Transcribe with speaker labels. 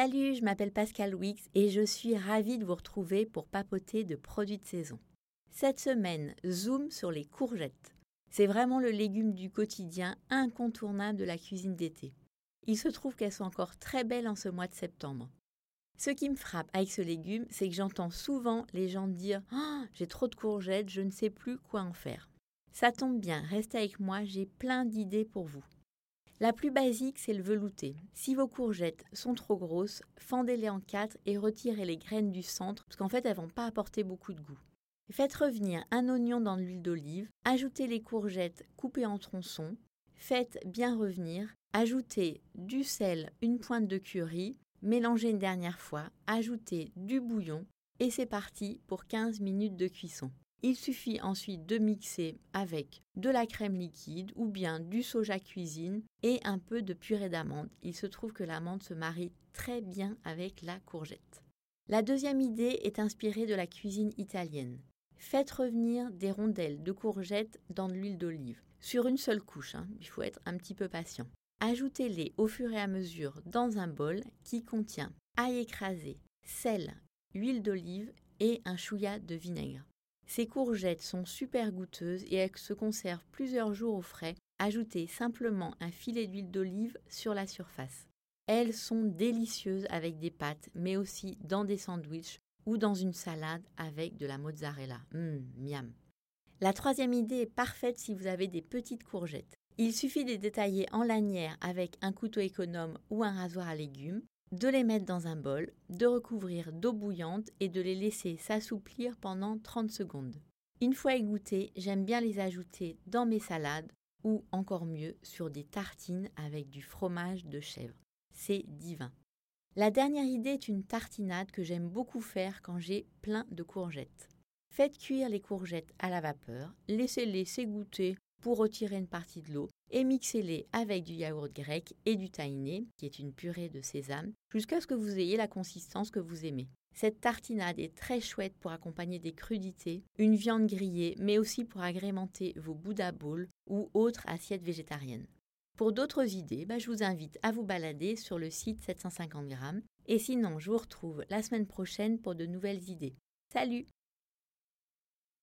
Speaker 1: Salut, je m'appelle Pascal Wix et je suis ravie de vous retrouver pour papoter de produits de saison. Cette semaine, zoom sur les courgettes. C'est vraiment le légume du quotidien incontournable de la cuisine d'été. Il se trouve qu'elles sont encore très belles en ce mois de septembre. Ce qui me frappe avec ce légume, c'est que j'entends souvent les gens dire oh, J'ai trop de courgettes, je ne sais plus quoi en faire. Ça tombe bien, restez avec moi, j'ai plein d'idées pour vous. La plus basique, c'est le velouté. Si vos courgettes sont trop grosses, fendez-les en quatre et retirez les graines du centre, parce qu'en fait, elles vont pas apporter beaucoup de goût. Faites revenir un oignon dans l'huile d'olive, ajoutez les courgettes coupées en tronçons, faites bien revenir, ajoutez du sel, une pointe de curry, mélangez une dernière fois, ajoutez du bouillon et c'est parti pour 15 minutes de cuisson. Il suffit ensuite de mixer avec de la crème liquide ou bien du soja cuisine et un peu de purée d'amande. Il se trouve que l'amande se marie très bien avec la courgette. La deuxième idée est inspirée de la cuisine italienne. Faites revenir des rondelles de courgettes dans de l'huile d'olive, sur une seule couche, hein. il faut être un petit peu patient. Ajoutez-les au fur et à mesure dans un bol qui contient ail écrasé, sel, huile d'olive et un chouïa de vinaigre. Ces courgettes sont super goûteuses et elles se conservent plusieurs jours au frais. Ajoutez simplement un filet d'huile d'olive sur la surface. Elles sont délicieuses avec des pâtes, mais aussi dans des sandwichs ou dans une salade avec de la mozzarella. Hum, miam. La troisième idée est parfaite si vous avez des petites courgettes. Il suffit de les détailler en lanières avec un couteau économe ou un rasoir à légumes de les mettre dans un bol, de recouvrir d'eau bouillante et de les laisser s'assouplir pendant 30 secondes. Une fois égouttés, j'aime bien les ajouter dans mes salades ou encore mieux sur des tartines avec du fromage de chèvre. C'est divin. La dernière idée est une tartinade que j'aime beaucoup faire quand j'ai plein de courgettes. Faites cuire les courgettes à la vapeur, laissez-les s'égoutter pour retirer une partie de l'eau et mixez-les avec du yaourt grec et du tahini, qui est une purée de sésame, jusqu'à ce que vous ayez la consistance que vous aimez. Cette tartinade est très chouette pour accompagner des crudités, une viande grillée, mais aussi pour agrémenter vos Buddha bowls ou autres assiettes végétariennes. Pour d'autres idées, bah, je vous invite à vous balader sur le site 750 grammes. Et sinon, je vous retrouve la semaine prochaine pour de nouvelles idées. Salut